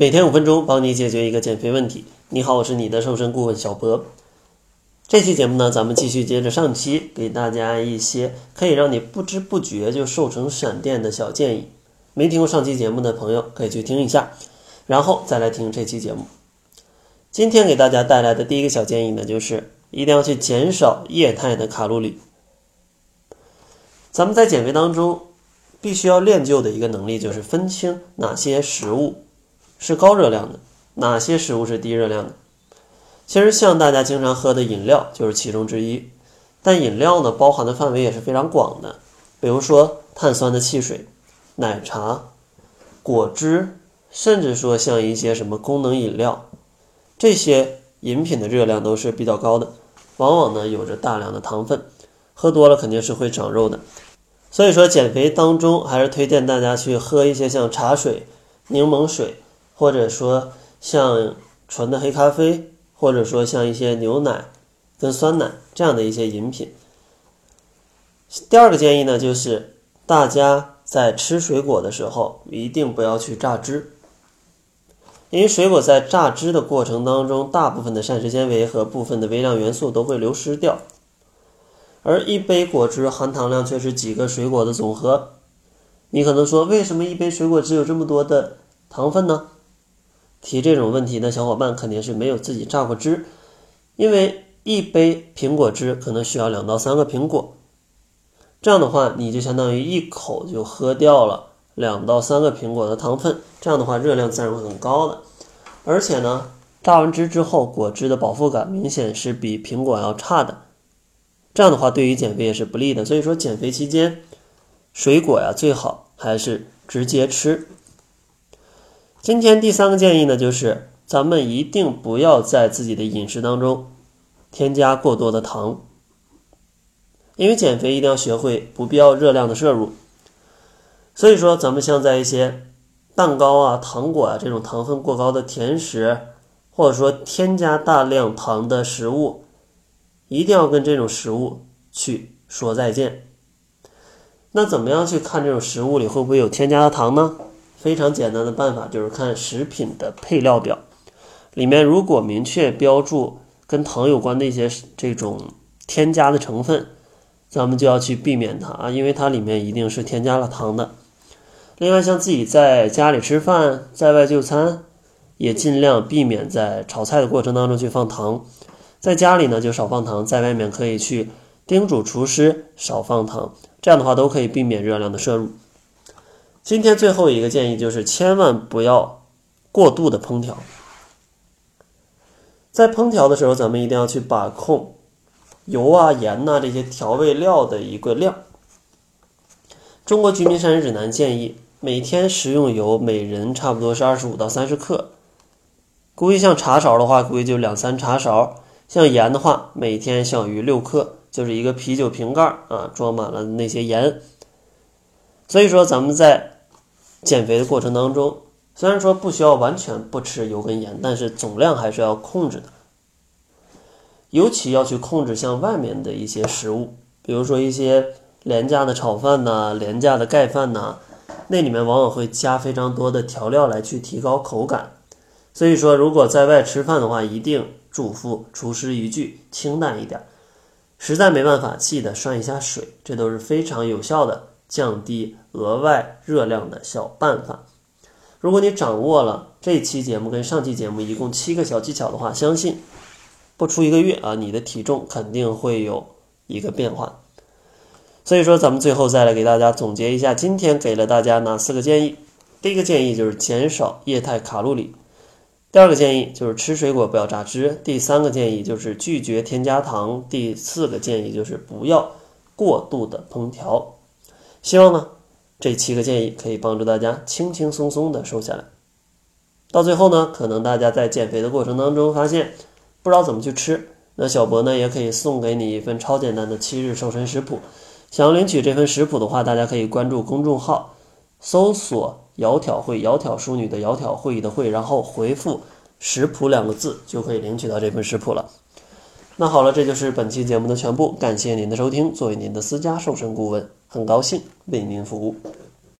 每天五分钟，帮你解决一个减肥问题。你好，我是你的瘦身顾问小博。这期节目呢，咱们继续接着上期，给大家一些可以让你不知不觉就瘦成闪电的小建议。没听过上期节目的朋友，可以去听一下，然后再来听这期节目。今天给大家带来的第一个小建议呢，就是一定要去减少液态的卡路里。咱们在减肥当中，必须要练就的一个能力，就是分清哪些食物。是高热量的，哪些食物是低热量的？其实像大家经常喝的饮料就是其中之一，但饮料呢包含的范围也是非常广的，比如说碳酸的汽水、奶茶、果汁，甚至说像一些什么功能饮料，这些饮品的热量都是比较高的，往往呢有着大量的糖分，喝多了肯定是会长肉的。所以说减肥当中还是推荐大家去喝一些像茶水、柠檬水。或者说像纯的黑咖啡，或者说像一些牛奶跟酸奶这样的一些饮品。第二个建议呢，就是大家在吃水果的时候一定不要去榨汁，因为水果在榨汁的过程当中，大部分的膳食纤维和部分的微量元素都会流失掉，而一杯果汁含糖量却是几个水果的总和。你可能说，为什么一杯水果汁有这么多的糖分呢？提这种问题的小伙伴肯定是没有自己榨过汁，因为一杯苹果汁可能需要两到三个苹果，这样的话你就相当于一口就喝掉了两到三个苹果的糖分，这样的话热量自然会很高的。而且呢，榨完汁之后果汁的饱腹感明显是比苹果要差的，这样的话对于减肥也是不利的。所以说减肥期间，水果呀最好还是直接吃。今天第三个建议呢，就是咱们一定不要在自己的饮食当中添加过多的糖，因为减肥一定要学会不必要热量的摄入。所以说，咱们像在一些蛋糕啊、糖果啊这种糖分过高的甜食，或者说添加大量糖的食物，一定要跟这种食物去说再见。那怎么样去看这种食物里会不会有添加的糖呢？非常简单的办法就是看食品的配料表，里面如果明确标注跟糖有关的一些这种添加的成分，咱们就要去避免它啊，因为它里面一定是添加了糖的。另外，像自己在家里吃饭，在外就餐，也尽量避免在炒菜的过程当中去放糖。在家里呢就少放糖，在外面可以去叮嘱厨师少放糖，这样的话都可以避免热量的摄入。今天最后一个建议就是，千万不要过度的烹调。在烹调的时候，咱们一定要去把控油啊、盐呐这些调味料的一个量。中国居民膳食指南建议，每天食用油每人差不多是二十五到三十克。估计像茶勺的话，估计就两三茶勺；像盐的话，每天小于六克，就是一个啤酒瓶盖啊，装满了那些盐。所以说，咱们在减肥的过程当中，虽然说不需要完全不吃油跟盐，但是总量还是要控制的。尤其要去控制像外面的一些食物，比如说一些廉价的炒饭呐、廉价的盖饭呐，那里面往往会加非常多的调料来去提高口感。所以说，如果在外吃饭的话，一定嘱咐厨师一句：清淡一点。实在没办法，记得涮一下水，这都是非常有效的。降低额外热量的小办法，如果你掌握了这期节目跟上期节目一共七个小技巧的话，相信不出一个月啊，你的体重肯定会有一个变化。所以说，咱们最后再来给大家总结一下，今天给了大家哪四个建议？第一个建议就是减少液态卡路里；第二个建议就是吃水果不要榨汁；第三个建议就是拒绝添加糖；第四个建议就是不要过度的烹调。希望呢，这七个建议可以帮助大家轻轻松松的瘦下来。到最后呢，可能大家在减肥的过程当中发现不知道怎么去吃，那小博呢也可以送给你一份超简单的七日瘦身食谱。想要领取这份食谱的话，大家可以关注公众号，搜索“窈窕会”，窈窕淑女的窈窕会议的会，然后回复“食谱”两个字，就可以领取到这份食谱了。那好了，这就是本期节目的全部，感谢您的收听。作为您的私家瘦身顾问。很高兴为您服务。